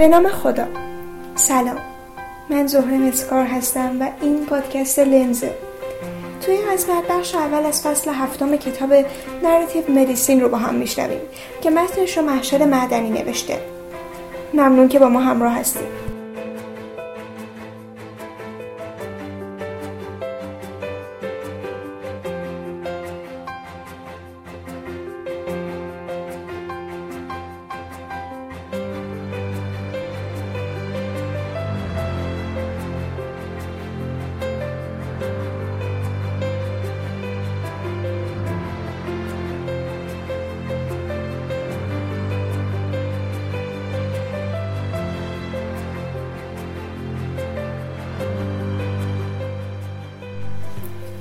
به نام خدا. سلام. من زهره مسکار هستم و این پادکست لنزه. توی این قسمت بخش اول از فصل هفتم کتاب Narrative Medicine رو با هم میشنویم که متنش رو محشد معدنی نوشته. ممنون که با ما همراه هستیم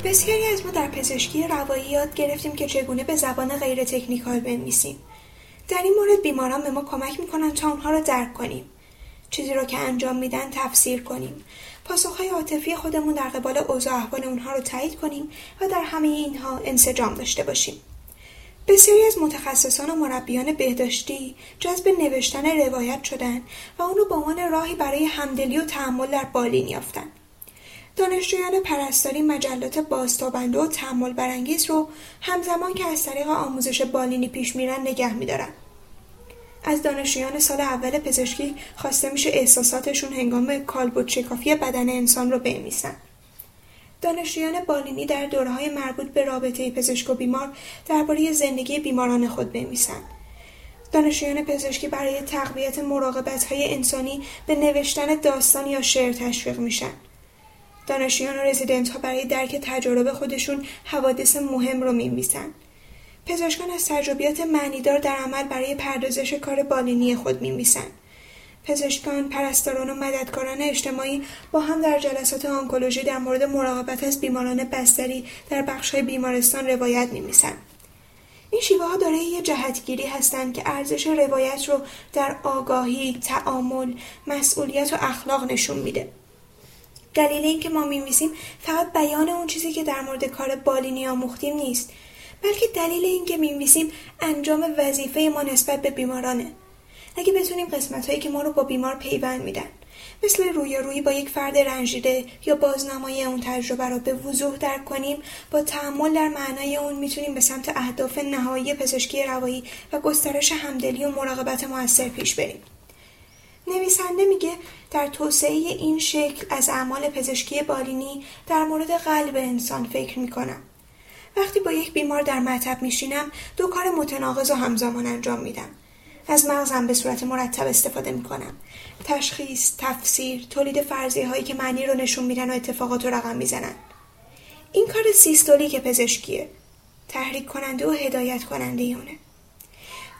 بسیاری از ما در پزشکی روایی یاد گرفتیم که چگونه به زبان غیر تکنیکال بنویسیم. در این مورد بیماران به ما کمک می‌کنند تا اونها را درک کنیم. چیزی را که انجام میدن تفسیر کنیم. پاسخهای عاطفی خودمون در قبال اوضاع احوال اونها رو تایید کنیم و در همه اینها انسجام داشته باشیم. بسیاری از متخصصان و مربیان بهداشتی جذب نوشتن روایت شدند و اونو به عنوان راهی برای همدلی و تحمل در بالین یافتند دانشجویان پرستاری مجلات بازتابنده و تحمل برانگیز رو همزمان که از طریق آموزش بالینی پیش میرن نگه میدارن. از دانشجویان سال اول پزشکی خواسته میشه احساساتشون هنگام کالبد شکافی بدن انسان رو بنویسن. دانشجویان بالینی در دوره های مربوط به رابطه پزشک و بیمار درباره زندگی بیماران خود بنویسند دانشجویان پزشکی برای تقویت مراقبت های انسانی به نوشتن داستان یا شعر تشویق میشن. دانشجویان و رزیدنت ها برای درک تجارب خودشون حوادث مهم رو میمیسن. پزشکان از تجربیات معنیدار در عمل برای پردازش کار بالینی خود میمیسن. پزشکان، پرستاران و مددکاران اجتماعی با هم در جلسات آنکولوژی در مورد مراقبت از بیماران بستری در بخشهای بیمارستان روایت میمیسن. این شیوه ها داره یه جهتگیری هستند که ارزش روایت رو در آگاهی، تعامل، مسئولیت و اخلاق نشون میده. دلیل اینکه ما میمیسیم فقط بیان اون چیزی که در مورد کار بالینی آموختیم نیست. بلکه دلیل اینکه میمیسیم انجام وظیفه ما نسبت به بیمارانه. اگه بتونیم قسمت هایی که ما رو با بیمار پیوند میدن مثل روی روی با یک فرد رنجیده یا بازنمایی اون تجربه رو به وضوح درک کنیم با تحمل در معنای اون می‌تونیم به سمت اهداف نهایی پزشکی روایی و گسترش همدلی و مراقبت موثر پیش بریم. نویسنده میگه در توسعه این شکل از اعمال پزشکی بالینی در مورد قلب انسان فکر می‌کنم. وقتی با یک بیمار در مطب میشینم دو کار متناقض و همزمان انجام میدم. از مغزم به صورت مرتب استفاده می‌کنم. تشخیص تفسیر تولید فرضیه هایی که معنی رو نشون میدن و اتفاقات رو رقم می‌زنن. این کار سیستولیک پزشکیه. تحریک کننده و هدایت کننده اونه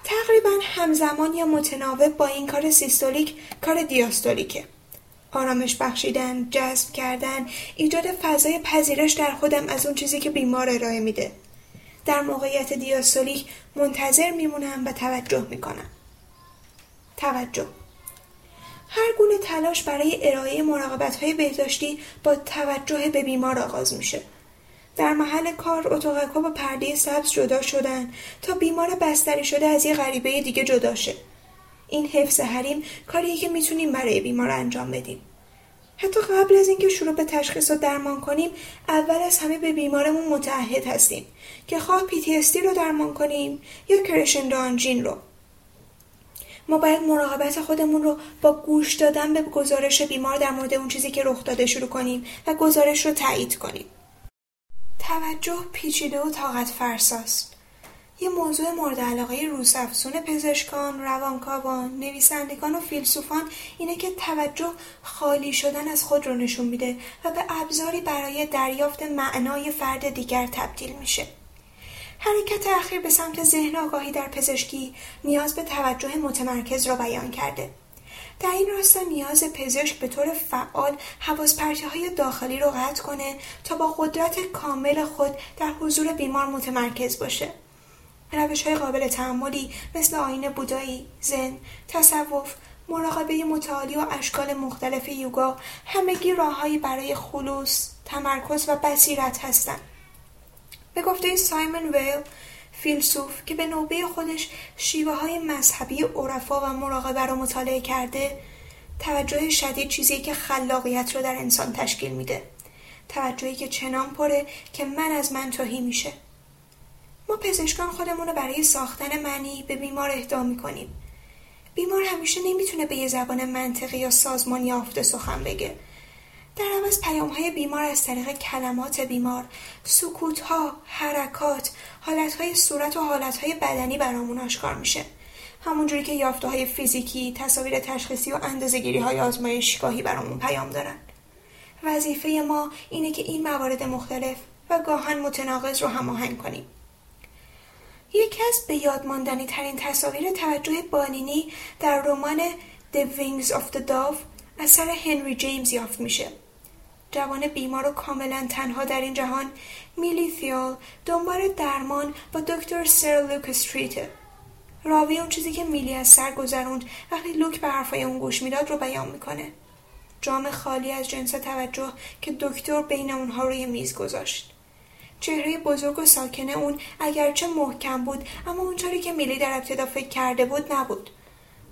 تقریبا همزمان یا متناوب با این کار سیستولیک کار دیاستولیکه آرامش بخشیدن، جذب کردن، ایجاد فضای پذیرش در خودم از اون چیزی که بیمار ارائه میده. در موقعیت دیاستولیک منتظر میمونم و توجه می‌کنم. توجه هر گونه تلاش برای ارائه مراقبت های بهداشتی با توجه به بیمار آغاز میشه. در محل کار اتاقکها با پرده سبز جدا شدن تا بیمار بستری شده از یه غریبه دیگه جدا شه. این حفظ حریم کاریه که می‌تونیم برای بیمار انجام بدیم. حتی قبل از اینکه شروع به تشخیص و درمان کنیم اول از همه به بیمارمون متعهد هستیم که خواه PTSD رو درمان کنیم یا کرشن آنژین رو ما باید مراقبت خودمون رو با گوش دادن به گزارش بیمار در مورد اون چیزی که رخ داده شروع کنیم و گزارش رو تایید کنیم توجه پیچیده و طاقت فرساست یه موضوع مورد علاقه روزافزون پزشکان، روانکاوان، نویسندگان و فیلسوفان اینه که توجه خالی شدن از خود رو نشون میده و به ابزاری برای دریافت معنای فرد دیگر تبدیل میشه. حرکت اخیر به سمت ذهن آگاهی در پزشکی نیاز به توجه متمرکز را بیان کرده. در این راستا نیاز پزشک به طور فعال حواظ های داخلی رو قطع کنه تا با قدرت کامل خود در حضور بیمار متمرکز باشه. روش های قابل تحملی مثل آین بودایی، زن، تصوف، مراقبه متعالی و اشکال مختلف یوگا همگی راههایی برای خلوص، تمرکز و بصیرت هستند. به گفته سایمون ویل فیلسوف که به نوبه خودش شیوه های مذهبی عرفا و مراقبه را مطالعه کرده توجه شدید چیزی که خلاقیت رو در انسان تشکیل میده. توجهی که چنان پره که من از من توهی میشه. ما پزشکان خودمون رو برای ساختن معنی به بیمار اهدا می‌کنیم. بیمار همیشه نمی‌تونه به یه زبان منطقی یا سازمان یافته سخن بگه. در عوض پیام های بیمار از طریق کلمات بیمار. سکوت ها، حرکات، حالت های صورت و حالت های بدنی برامون آشکار میشه. همونجوری که یافته های فیزیکی، تصاویر تشخیصی و اندازگیری های آزمایشگاهی برامون پیام دارن. وظیفه ما اینه که این موارد مختلف و گاهن متناقض رو هماهنگ کنیم. یکی از به یاد ماندنی ترین تصاویر توجه بالینی در رمان The Wings of the Dove اثر هنری جیمز یافت میشه. جوان بیمار و کاملا تنها در این جهان میلی فیال دنبال درمان با دکتر سر لوک استریته راوی اون چیزی که میلی از سر گذروند وقتی لوک به حرفای اون گوش می‌داد رو بیان می‌کنه. جام خالی از جنس توجه که دکتر بین اونها روی میز گذاشت. چهره بزرگ و ساکن اون اگرچه محکم بود اما اونطوری که میلی در ابتدا فکر کرده بود نبود.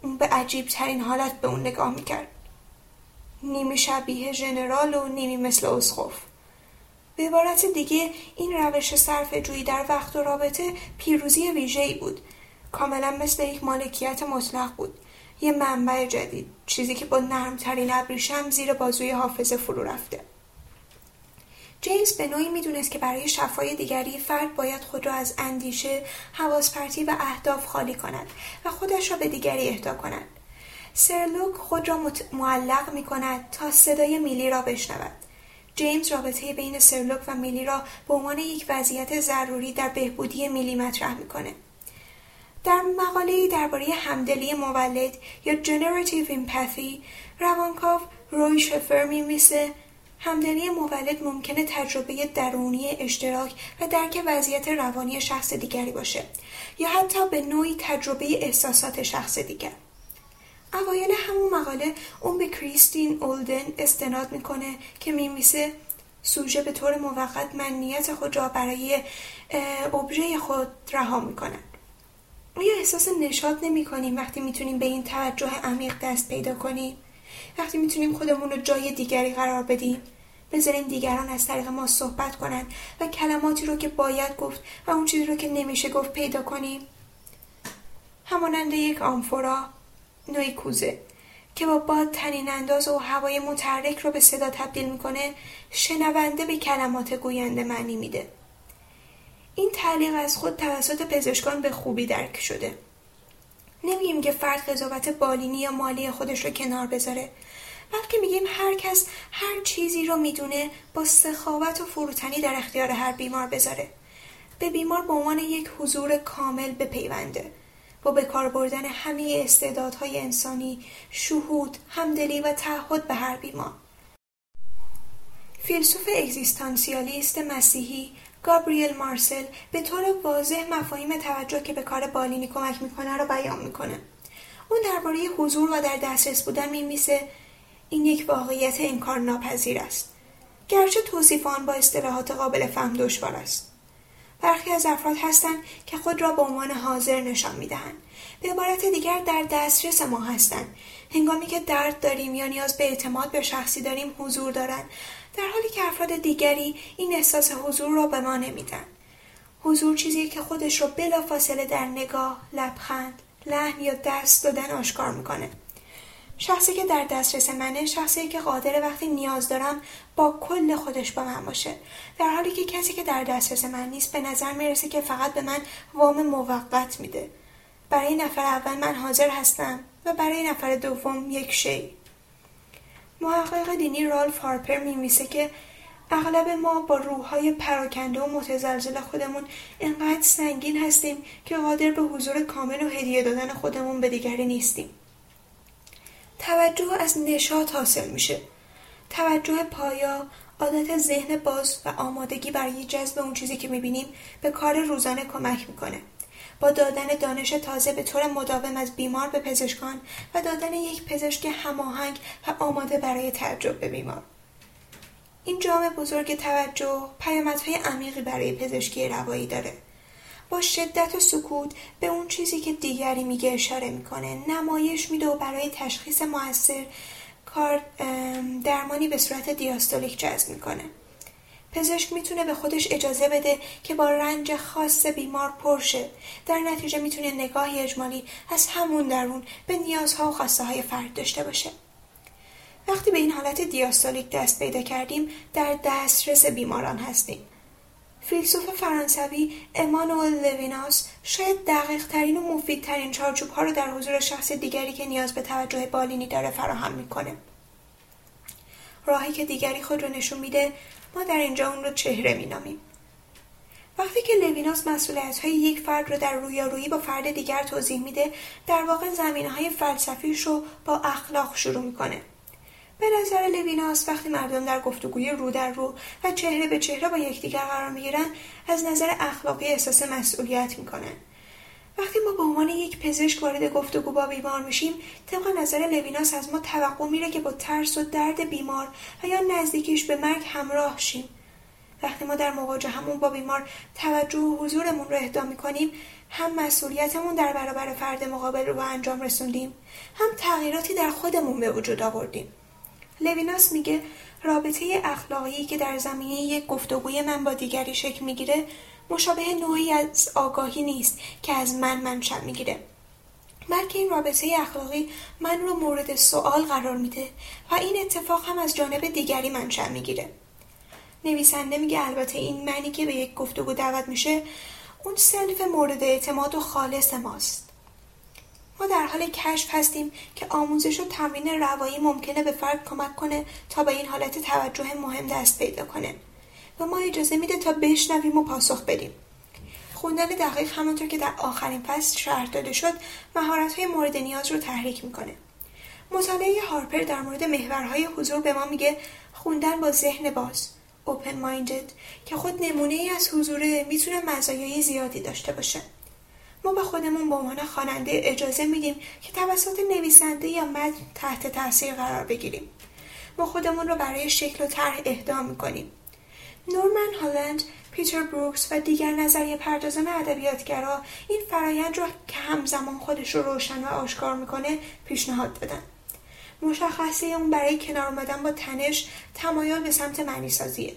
اون به عجیب ترین حالت به اون نگاه می‌کرد. نیمی شبیه ژنرال و نیمی مثل اسخف به عبارت دیگه این روش صرف جویی در وقت و رابطه پیروزی ویژه‌ای بود. کاملا مثل یک مالکیت مطلق بود. یه منبع جدید چیزی که با نرمترین ابریشم زیر بازوی حافظه فرو رفته. جیمز به نوعی می‌دونست که برای شفای دیگری فرد باید خود را از اندیشه، حواسپرتی و اهداف خالی کند و خودش را به دیگری اهدا کند. سرلوک خود را معلق می کند تا صدای میلی را بشنود. جیمز رابطه بین سرلوک و میلی را به عنوان یک وضعیت ضروری در بهبودی میلی مطرح می‌کنه. در مقاله درباره همدلی مولد یا Generative Empathy روانکاو روی شفر میمیسه همدلی مولد ممکنه تجربه درونی اشتراک و درک وضعیت روانی شخص دیگری باشه یا حتی به نوعی تجربه احساسات شخص دیگر اوایل همون مقاله اون به کریستین اولدن استناد می‌کنه که میمیسه سوژه به طور موقت منیت خود را برای ابژه خود رها می‌کنن آیا احساس نشاط نمی کنیم وقتی می‌تونیم به این توجه عمیق دست پیدا کنیم. وقتی می‌تونیم خودمون رو جای دیگری قرار بدیم. بذاریم دیگران از طریق ما صحبت کنند و کلماتی رو که باید گفت و اون چیزی رو که نمیشه گفت پیدا کنیم. همانند یک آمفورا نوعی کوزه که با باد تنین انداز و هوای متحرک رو به صدا تبدیل می‌کنه شنونده به کلمات گوینده معنی میده. این تعلیق از خود توسط پزشکان به خوبی درک شده. نمیگیم که فرد قضاوت بالینی یا مالی خودش رو کنار بذاره بلکه میگیم هر کس هر چیزی رو می‌دونه با سخاوت و فروتنی در اختیار هر بیمار بذاره. به بیمار به عنوان یک حضور کامل بپیونده با به کار بردن همه استعدادهای انسانی شهود همدلی و تعهد به هر بیمار. فیلسوف اگزیستانسیالیست مسیحی گابریل مارسل به طور واضح مفاهیم توجه که به کار بالینی کمک می‌کنه رو بیان می‌کنه. اون درباره حضور و در دسترس بودن میمیسه این یک واقعیت انکار ناپذیر است. گرچه توصیف آن با اصطلاحات قابل فهم دشوار است. برخی از افراد هستند که خود را به عنوان حاضر نشان می‌دهند. به عبارت دیگر در دسترس ما هستند. هنگامی که درد داریم یا نیاز به اعتماد به شخصی داریم حضور دارند. در حالی که افراد دیگری این احساس حضور را به ما نمیدن حضور چیزی که خودش را بلافاصله در نگاه لبخند لحن یا دست دادن آشکار می‌کنه شخصی که در دسترس منه شخصی که قادر وقتی نیاز دارم با کل خودش با من باشه. در حالی که کسی که در دسترس من نیست به نظر می‌رسه که فقط به من وام موقت میده. برای نفر اول من حاضر هستم و برای نفر دوم یک شی. محقق دینی رالف هارپر میمیسه که اغلب ما با روحهای پراکنده و متزلزل خودمون انقدر سنگین هستیم که قادر به حضور کامل و هدیه دادن خودمون به دیگری نیستیم. توجه از نشاط حاصل میشه. توجه پایا عادت ذهن باز و آمادگی برای جذب اون چیزی که می‌بینیم به کار روزانه کمک می‌کنه. با دادن دانش تازه به طور مداوم از بیمار به پزشکان و دادن یک پزشک هماهنگ و آماده برای تعجب به بیمار. این جام بزرگ توجه پیامدهای عمیقی برای پزشکی روایی داره. با شدت و سکوت به اون چیزی که دیگری میگه اشاره می‌کنه. نمایش میده و برای تشخیص موثر کار درمانی به صورت دیاستولیک جذب می‌کنه. پزشک می‌تونه به خودش اجازه بده که با رنج خاص بیمار پرشه در نتیجه می‌تونه نگاهی اجمالی از همون درون به نیازها و خواسته های فرد داشته باشه. وقتی به این حالت دیاستولیک دست پیدا کردیم در دسترس بیماران هستیم. فیلسوف فرانسوی امانوئل لویناس شاید دقیق ترین و مفید ترین چارچوب ها رو در حضور شخص دیگری که نیاز به توجه بالینی داره فراهم می‌کنه. راهی که دیگری خود رو نشون میده ما در اینجا اون رو چهره مینامیم. وقتی که لویناس مسئولیت های یک فرد رو در رویارویی با فرد دیگر توضیح میده در واقع زمینه های فلسفیش رو با اخلاق شروع می‌کنه. به نظر لویناس وقتی مردم در گفتگوی رو در رو و چهره به چهره با یکدیگر قرار می‌گیرن از نظر اخلاقی احساس مسئولیت می‌کنن وقتی ما به عنوان یک پزشک وارد گفتگو با بیمار میشیم طبق نظر لویناس از ما توقع میره که با ترس و درد بیمار و یا نزدیکیش به مرگ همراه شیم. وقتی ما در همون با بیمار توجه و حضورمون رو اهدا می‌کنیم هم مسئولیتمون در برابر فرد مقابل رو به انجام رسوندیم هم تغییراتی در خودمون به وجود آوردیم. لویناس میگه رابطه اخلاقی که در زمینه یک گفتگوی من با دیگری شکل می‌گیره مشابه نوعی از آگاهی نیست که از من منشأ می‌گیره. بلکه این رابطه اخلاقی من رو مورد سوال قرار میده و این اتفاق هم از جانب دیگری منشأ می‌گیره. نویسنده میگه البته این معنی که به یک گفتگو دعوت میشه اون self مورد اعتماد و خالص ماست. ما در حال کشف هستیم که آموزش و تمرین روایی ممکنه به فرد کمک کنه تا به این حالت توجه مهم دست پیدا کنه. و ما اجازه میده تا بشنویم و پاسخ بدیم. خوندن دقیق همونطور که در آخرین فصل شرح داده شد مهارت های مورد نیاز رو تحریک می‌کنه. مطالعه هارپر در مورد محورهای حضور به ما میگه خوندن با ذهن باز open minded که خود نمونه ای از حضوره می‌تونه مزایای زیادی داشته باشه. ما به خودمون به عنوان خواننده اجازه میدیم که توسط نویسنده یا متن تحت تاثیر قرار بگیریم. ما خودمون رو برای شکل و طرح اهدا می‌کنیم. نورمن هالند پیتر بروکس و دیگر نظریه پردازان ادبیاتگرا این فرایند رو که همزمان خودش رو روشن و آشکار می‌کنه پیشنهاد دادن. مشخصه اون برای کنار آمدن با تنش تمایل به سمت معنی سازیه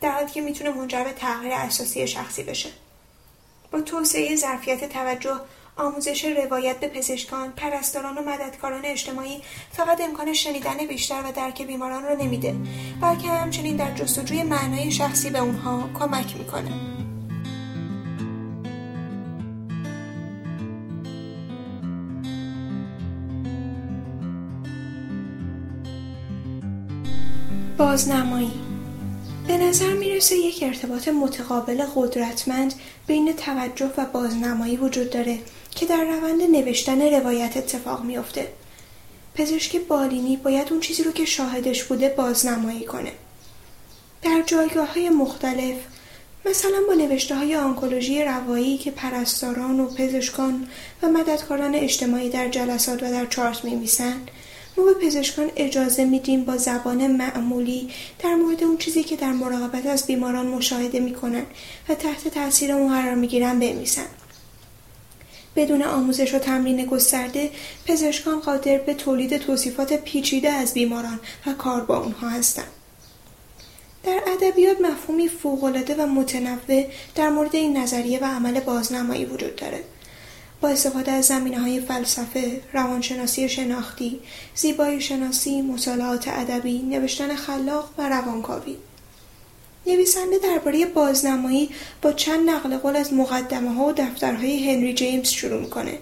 در حالی که می‌تونه منجر به تغییر اساسی شخصی بشه. با توسعه ظرفیت توجه آموزش روایت به پزشکان، پرستاران و مددکاران اجتماعی فقط امکان شنیدن بیشتر و درک بیماران را نمیده بلکه همچنین در جستجوی معنای شخصی به اونها کمک می‌کنه. بازنمایی به نظر می‌رسه یک ارتباط متقابل قدرتمند بین توجه و بازنمایی وجود داره که در روند نوشتن روایت اتفاق میافته. پزشک بالینی باید اون چیزی رو که شاهدش بوده بازنمایی کنه. در جایگاه های مختلف مثلا با نوشته های آنکولوژی روایی که پرستاران و پزشکان و مددکاران اجتماعی در جلسات و در چارت میمیسند به پزشکان اجازه میدیم با زبان معمولی در مورد اون چیزی که در مراقبت از بیماران مشاهده می‌کنن و تحت تاثیر اون قرار می‌گیرن بنویسن. بدون آموزش و تمرین گسترده پزشکان قادر به تولید توصیفات پیچیده از بیماران و کار با اونها هستند. در ادبیات مفهومی فوقالعاده و متنوع در مورد این نظریه و عمل بازنمایی وجود داره. با استفاده از زمینه های فلسفه، روانشناسی شناختی، زیبایی شناسی، مطالعات ادبی، نوشتن خلاق و روانکاوی. نویسنده درباره بازنمایی با چند نقل قول از مقدمه ها و دفترهای هنری جیمز شروع می‌کنه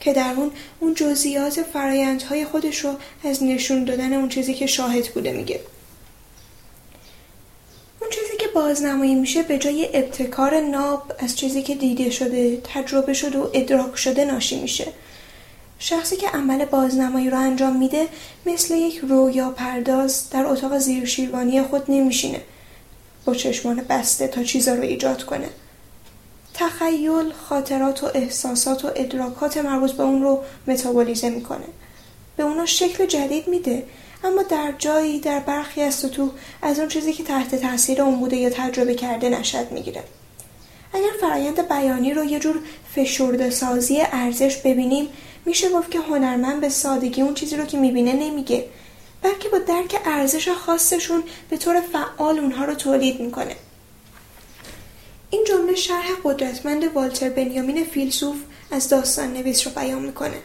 که در اون اون جزئیات فرایندهای خودش رو از نشون دادن اون چیزی که شاهد بوده میگه. اون بازنمایی میشه به جای ابتکار ناب از چیزی که دیده شده تجربه شده و ادراک شده ناشی میشه. شخصی که عمل بازنمایی رو انجام میده مثل یک رویا پرداز در اتاق زیر شیروانی خود نمیشینه. با چشمان بسته تا چیزا رو ایجاد کنه. تخیل خاطرات و احساسات و ادراکات مربوط به اون رو متابولیزه می‌کنه. به اونا شکل جدید میده. اما در جایی در برخی از سطوح از اون چیزی که تحت تاثیر اون بوده یا تجربه کرده نشد می‌گیره. اگر فرایند بیانی رو یه جور فشرده سازی ارزش ببینیم میشه گفت که هنرمند به سادگی اون چیزی رو که می‌بینه نمیگه بلکه با درک ارزش خاصشون به طور فعال اونها رو تولید می‌کنه. این جمله شرح قدرتمند والتر بنیامین فیلسوف از داستان نویس رو بیان می‌کنه.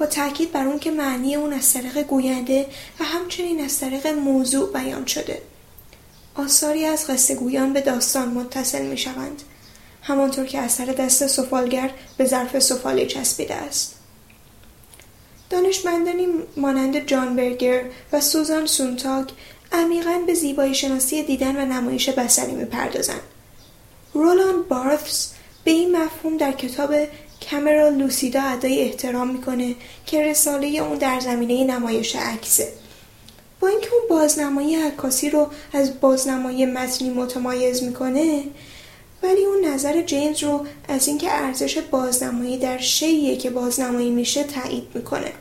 با تاکید بر اون که معنی اون از طریق گوینده و همچنین از طریق موضوع بیان شده. آثاری از قصه گویان به داستان متصل می شوند همانطور که اثر دست سفالگر به ظرف سفالی چسبیده است. دانشمندانی مانند جان برگر و سوزان سونتاگ عمیقا به زیبایی شناسی دیدن و نمایش بسری می‌پردازند. رولان بارث به این مفهوم در کتاب کامرا لوسیدا ادای احترام می‌کنه که رساله اون در زمینه نمایش عکسه. با اینکه اون بازنمایی عکاسی رو از بازنمایی متنی متمایز می‌کنه ولی اون نظر جیمز رو از اینکه ارزش بازنمایی در شیعه که بازنمایی میشه تایید می‌کنه.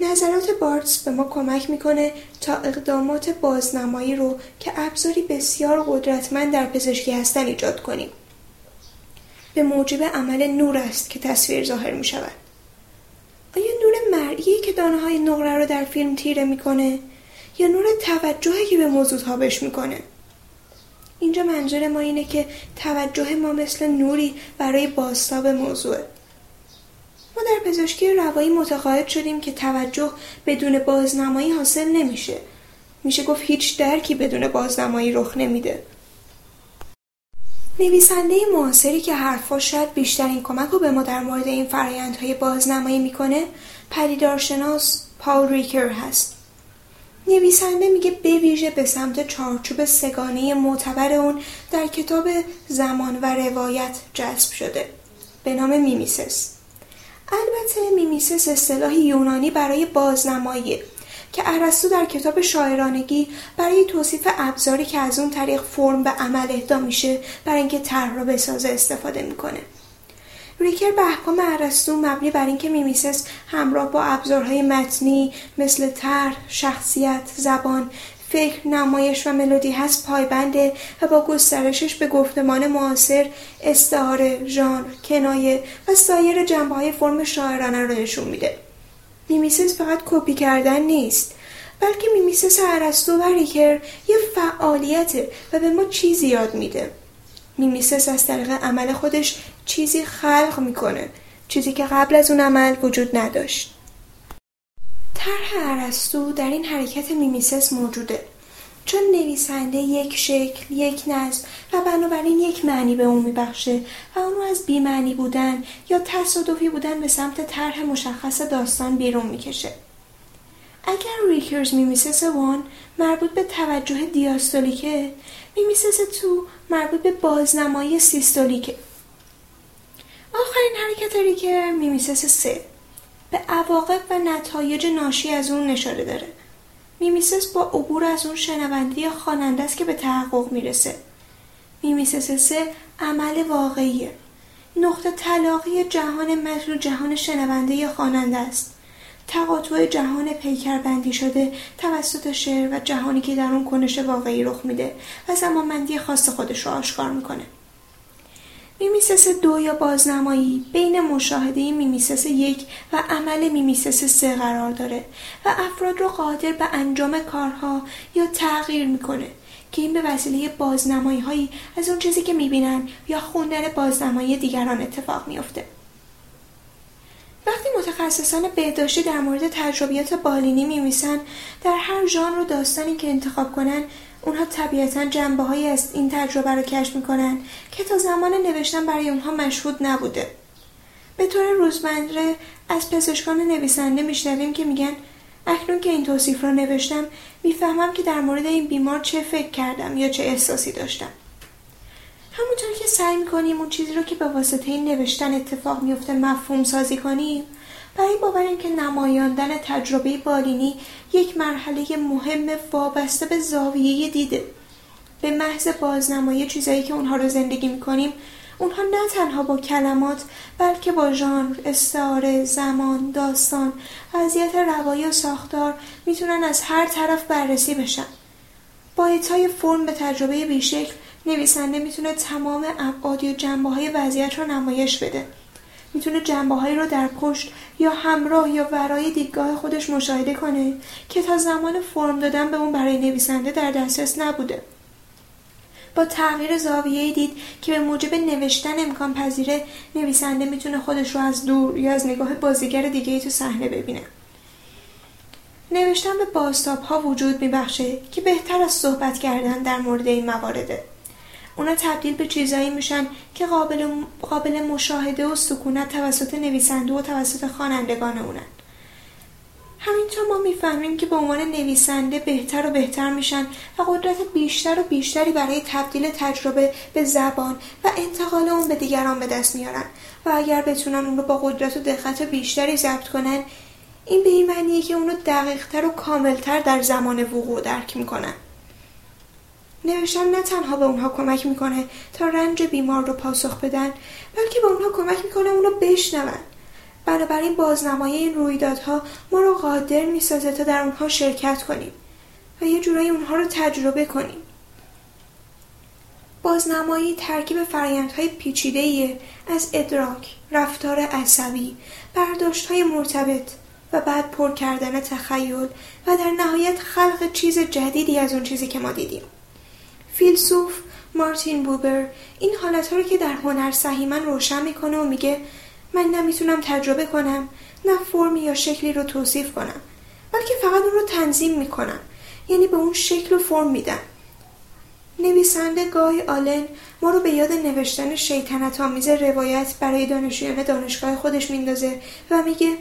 نظرات بارتس به ما کمک می‌کنه تا اقدامات بازنمایی رو که ابزاری بسیار قدرتمند در پزشکی هستن ایجاد کنیم. به موجب عمل نور است که تصویر ظاهر می شود آیا نور مرئی که دانه های نقره رو در فیلم تیره می‌کنه یا نور توجهی که به موضوع تابش می‌کنه؟ اینجا منظور ما اینه که توجه ما مثل نوری برای باستاب موضوعه. ما در پزشکی روایی متقاعد شدیم که توجه بدون بازنمایی حاصل نمیشه. میشه گفت هیچ درکی بدون بازنمایی رخ نمیده. نویسنده معاصری که حرفاش شاید بیشترین کمک رو به ما در مورد این فرایندهای بازنمایی می‌کنه پدیدارشناس پاول ریکر هست. نویسنده میگه بویژه به سمت چارچوب سه‌گانه معتبر اون در کتاب زمان و روایت جذب شده. به نام mimesis. البته mimesis اصطلاحی یونانی برای بازنمایی که ارسطو در کتاب شاعرانگی برای توصیف ابزاری که از اون طریق فرم به عمل اهدا میشه برای اینکه طرح را بسازه استفاده می‌کنه. ریکر به احکام ارسطو مبنی بر اینکه mimesis همراه با ابزارهای متنی مثل طرح شخصیت زبان فکر نمایش و ملودی هست پایبنده و با گسترشش به گفتمان معاصر استعاره ژانر کنایه و سایر جنبه های فرم شاعرانه رو نشون میده. mimesis فقط کپی کردن نیست بلکه mimesis ارسطو و ریکر یه فعالیته و به ما چیزی یاد میده. mimesis از طریق عمل خودش چیزی خلق می‌کنه چیزی که قبل از اون عمل وجود نداشت. طرح ارسطو در این حرکت mimesis موجوده. چون نویسنده یک شکل یک نظم و بنابراین یک معنی به اون میبخشه و اون رو از بی‌معنی بودن یا تصادفی بودن به سمت طرح مشخص داستان بیرون می‌کشه. اگر Ricoeur's mimesis one مربوط به توجه دیاستولیکه mimesis two مربوط به بازنمایی سیستولیکه. آخرین حرکت ریکر mimesis سه. به عواقب و نتایج ناشی از اون اشاره داره. mimesis با عبور از اون شنونده یا خواننده است که به تحقق می‌رسه. mimesis سه عمل واقعیه. نقطه تلاقی جهان متن جهان شنونده خواننده است. تقاطع جهان پیکربندی شده توسط شعر و جهانی که در اون کنش واقعی رخ میده و زمانمندی خاص خودش رو آشکار می‌کنه. mimesis دو یا بازنمایی بین مشاهده mimesis یک و عمل mimesis سه قرار داره و افراد رو قادر به انجام کارها یا تغییر می‌کنه که این به وسیله بازنمایی هایی از اون چیزی که می‌بینن یا خوندن بازنمایی دیگران اتفاق میافته. وقتی متخصصان بهداشتی در مورد تجربیات بالینی میمیسن در هر ژانر و داستانی که انتخاب کنن اونها طبیعتا جنبه هایی از این تجربه رو کشف می‌کنن که تا زمان نوشتن برای اونها مشهود نبوده. به طور روزمره از پزشکان نویسنده میشنویم که میگن اکنون که این توصیف رو نوشتم می‌فهمم که در مورد این بیمار چه فکر کردم یا چه احساسی داشتم. همونطور که سعی می‌کنیم اون چیزی رو که به واسطه این نوشتن اتفاق میفته مفهوم سازی کنیم برای باور که نمایاندن تجربه بالینی یک مرحله مهم وابسته به زاویه دیده به محض بازنمایی چیزایی که اونها رو زندگی می‌کنیم اونها نه تنها با کلمات بلکه با ژانر، استعاره، زمان، داستان، وضعیت روایی و ساختار می‌تونن از هر طرف بررسی بشن. با های فرم به تجربه بیشکل نویسنده می‌تونه تمام ابعاد یا جنبه های وضعیت رو نمایش بده می‌تونه جنبه هایی رو در پشت یا همراه یا ورای دیدگاه خودش مشاهده کنه که تا زمان فرم دادن به اون برای نویسنده در دسترس نبوده. با تغییر زاویه دید که به موجب نوشتن امکان پذیره نویسنده می‌تونه خودش رو از دور یا از نگاه بازیگر دیگه تو صحنه ببینه. نوشتن به باستاب ها وجود میبخشه که بهتر از صحبت کردن در مورد این موارده اونا تبدیل به چیزایی میشن که قابل, قابل مشاهده و سکونت توسط نویسنده و توسط خوانندگان اونن. همینطور ما می‌فهمیم که به عنوان نویسنده بهتر و بهتر میشن و قدرت بیشتر و بیشتری برای تبدیل تجربه به زبان و انتقال اون به دیگران به دست میارن و اگر بتونن اون رو با قدرت و دقت بیشتری ضبط کنن این به این معنیه که اونو دقیقتر و کاملتر در زمان وقوع درک می‌کنن. نوشتن نه تنها به اونها کمک می‌کنه تا رنج بیمار رو پاسخ بدن بلکه به اونها کمک می‌کنه اونو بشنون بنابراین بازنمایی این رویدادها ما رو قادر می‌سازه تا در اونها شرکت کنیم و یه جورایی اونها رو تجربه کنیم بازنمایی ترکیب فرایندهای پیچیده از ادراک، رفتار عصبی، برداشتهای مرتبط و بعد پر کردن تخیل و در نهایت خلق چیز جدیدی از اون چیزی که ما دیدیم. فیلسوف مارتین بوبر این حالت رو که در هنر سهیمن روشن می‌کنه و میگه من نمی‌تونم تجربه کنم نه فرمی یا شکلی رو توصیف کنم بلکه فقط اون رو تنظیم می‌کنم یعنی به اون شکل و فرم میدم. نویسنده گای آلن ما رو به یاد نوشتن شیطنت آمیز روایت برای دانشجویان دانشگاه خودش میندازه و میگه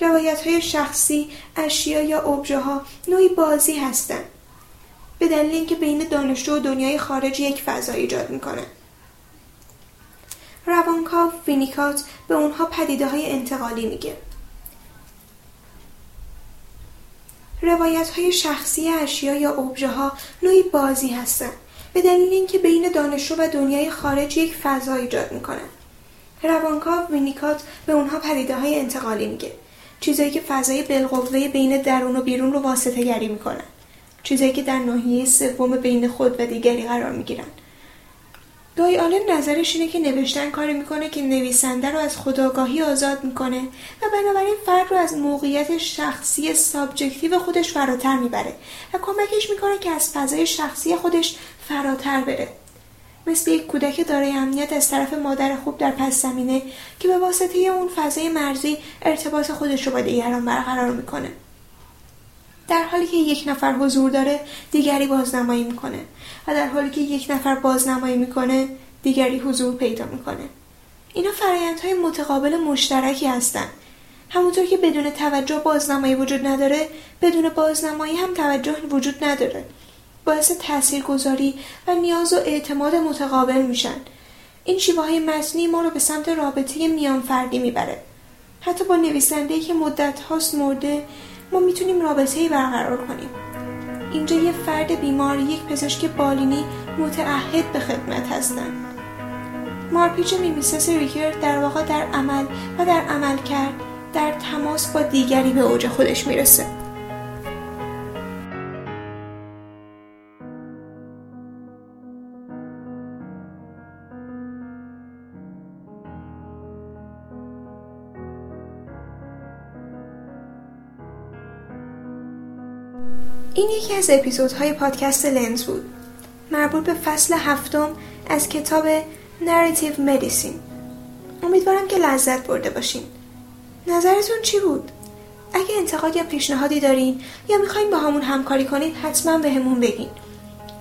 روایت های شخصی اشیا یا ابژه ها نوعی بازی هستند. به دلیل اینکه بین دانشجو و دنیای خارج یک فضا ایجاد می‌کنه. روانکاو وینیکات به اونها پدیده های انتقالی میگه. روایت های شخصی اشیا یا ابژه ها نوعی بازی هستند. به دلیل اینکه بین دانشجو و دنیای خارج یک فضا ایجاد می‌کنن روانکاو وینیکات به اونها پدیده های انتقالی میگه. چیزایی که فضای بالقوه بین درون و بیرون رو واسطه گری می‌کنن چیزایی که در ناحیه سوم بین خود و دیگری قرار می‌گیرن. گای آلن نظرش اینه که نوشتن کاری می‌کنه که نویسنده رو از خودآگاهی آزاد می‌کنه و بنابراین فرد رو از موقعیت شخصی subjective خودش فراتر می‌بره و کمکش می‌کنه که از فضای شخصی خودش فراتر بره. مثل یک کودک دارای امنیت از طرف مادر خوب در پس زمینه که به واسطه اون فضای مرزی ارتباط خودش رو با دیگران برقرار می‌کنه. در حالی که یک نفر حضور داره دیگری بازنمایی می‌کنه. و در حالی که یک نفر بازنمایی می‌کنه دیگری حضور پیدا می‌کنه. اینا فرایندهای متقابل مشترکی هستند همونطور که بدون توجه بازنمایی وجود نداره بدون بازنمایی هم توجه وجود نداره. باعث تاثیرگذاری و نیاز و اعتماد متقابل میشن. این شیوه های متنی ما رو به سمت رابطه میان فردی می‌بره. حتی با نویسنده که مدت هاست مرده ما می‌تونیم رابطه ای برقرار کنیم. اینجا یه فرد بیمار یک پزشک بالینی متعهد به خدمت هستند مارپیچ mimesis ریکر در واقع در عمل و در عمل کرد در تماس با دیگری به اوج خودش می‌رسه. این یکی از اپیزودهای پادکست لنز بود. مربوط به فصل هفتم از کتاب Narrative Medicine. امیدوارم که لذت برده باشین. نظرتون چی بود؟ اگه انتقاد یا پیشنهادی دارین یا می‌خواین با همون همکاری کنید حتما به همون بگین.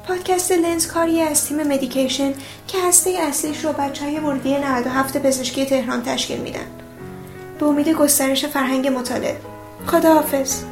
پادکست لنز کاری از تیم مدیکیشن که هسته اصلیش رو بچه های ورودی 97 پزشکی تهران تشکیل میدن. به امید گسترش فرهنگ مطالعه. خداحافظ.